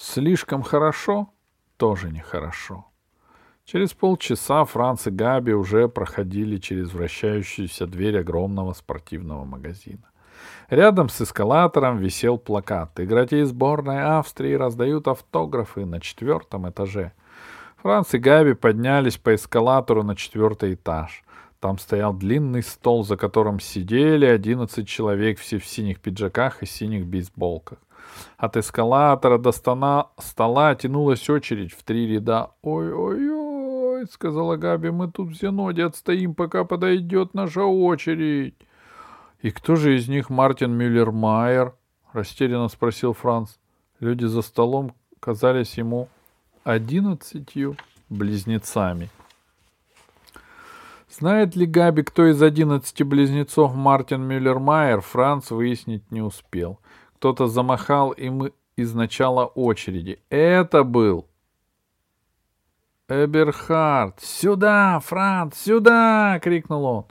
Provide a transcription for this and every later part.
Слишком хорошо тоже нехорошо. Через полчаса Франц и Габи уже проходили через вращающуюся дверь огромного спортивного магазина. Рядом с эскалатором висел плакат. Игроки сборной Австрии раздают автографы на четвертом этаже. Франц и Габи поднялись по эскалатору на четвертый этаж. Там стоял длинный стол, за которым сидели одиннадцать человек, все в синих пиджаках и синих бейсболках. От эскалатора до стона, стола тянулась очередь в три ряда. «Ой-ой-ой», — сказала Габи, — «мы тут все ноги отстоим, пока подойдет наша очередь». «И кто же из них Мартин Мюллер-Майер?» — растерянно спросил Франц. Люди за столом казались ему одиннадцатью близнецами. Знает ли Габи, кто из одиннадцати близнецов Мартин Мюллер-Майер, Франц выяснить не успел. Кто-то замахал им из начала очереди. Это был Эберхард. «Сюда, Франц, сюда!» — крикнул он.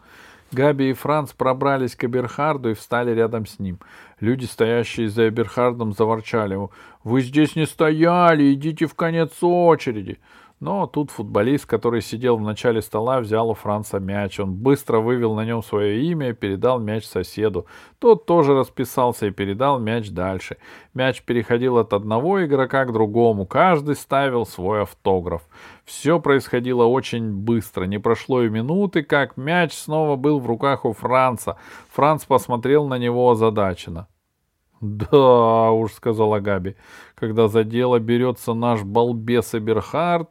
Габи и Франц пробрались к Эберхарду и встали рядом с ним. Люди, стоящие за Эберхардом, заворчали. «Вы здесь не стояли! Идите в конец очереди!» Но тут футболист, который сидел в начале стола, взял у Франца мяч. Он быстро вывел на нем свое имя и передал мяч соседу. Тот тоже расписался и передал мяч дальше. Мяч переходил от одного игрока к другому. Каждый ставил свой автограф. Все происходило очень быстро. Не прошло и минуты, как мяч снова был в руках у Франца. Франц посмотрел на него озадаченно. «Да уж», — сказала Габи, — «когда за дело берется наш балбес Эберхард,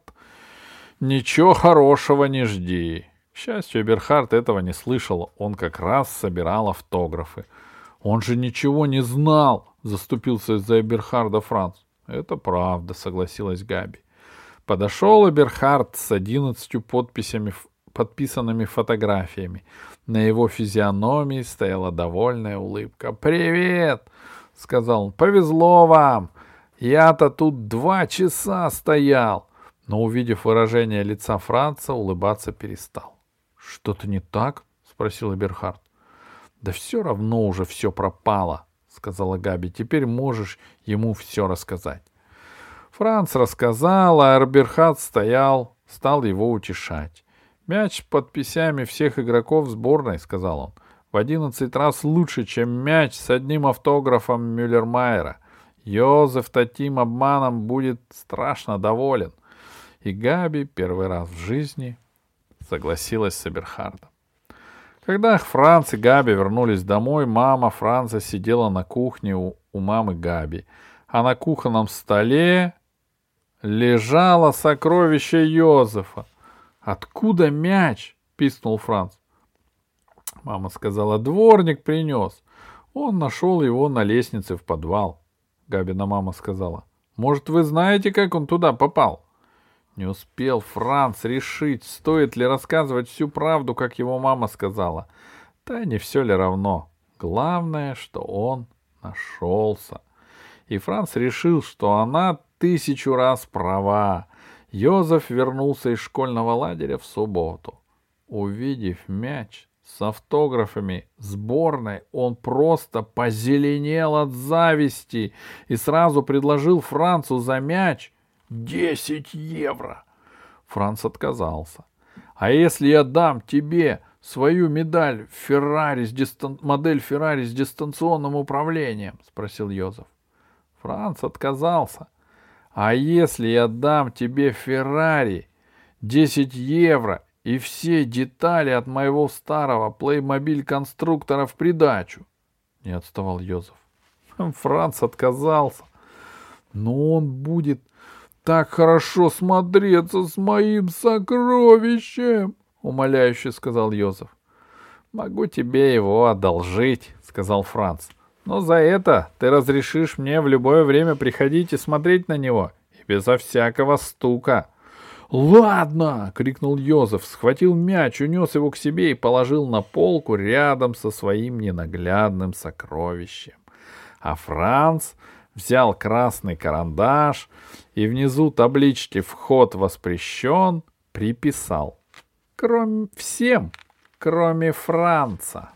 Ничего хорошего не жди. К счастью, Эберхард этого не слышал. Он как раз собирал автографы. Он же ничего не знал, заступился за Эберхарда Франц. Это правда, согласилась Габи. Подошел Эберхард с одиннадцатью подписями, подписанными фотографиями. На его физиономии стояла довольная улыбка. «Привет!» — сказал он. «Повезло вам! Я-то тут два часа стоял но, увидев выражение лица Франца, улыбаться перестал. — Что-то не так? — спросил Эберхард. — Да все равно уже все пропало, — сказала Габи. — Теперь можешь ему все рассказать. Франц рассказал, а Эрберхард стоял, стал его утешать. «Мяч с подписями всех игроков сборной», — сказал он. «В одиннадцать раз лучше, чем мяч с одним автографом Мюллермайера. Йозеф таким обманом будет страшно доволен и Габи первый раз в жизни согласилась с Эберхардом. Когда Франц и Габи вернулись домой, мама Франца сидела на кухне у, у мамы Габи, а на кухонном столе лежало сокровище Йозефа. «Откуда мяч?» — писнул Франц. Мама сказала, дворник принес. Он нашел его на лестнице в подвал. Габина мама сказала, может, вы знаете, как он туда попал? Не успел Франц решить, стоит ли рассказывать всю правду, как его мама сказала. Да не все ли равно. Главное, что он нашелся. И Франц решил, что она тысячу раз права. Йозеф вернулся из школьного лагеря в субботу. Увидев мяч с автографами сборной, он просто позеленел от зависти и сразу предложил Францу за мяч Десять евро. Франц отказался. А если я дам тебе свою медаль Феррари с дистан... модель Феррари с дистанционным управлением? спросил Йозеф. Франц отказался. А если я дам тебе Феррари 10 евро и все детали от моего старого плеймобиль конструктора в придачу? Не отставал Йозеф. Франц отказался. Но он будет так хорошо смотреться с моим сокровищем, — умоляюще сказал Йозеф. — Могу тебе его одолжить, — сказал Франц. — Но за это ты разрешишь мне в любое время приходить и смотреть на него, и безо всякого стука. — Ладно! — крикнул Йозеф, схватил мяч, унес его к себе и положил на полку рядом со своим ненаглядным сокровищем. А Франц взял красный карандаш и внизу таблички «Вход воспрещен» приписал. Кроме всем, кроме Франца.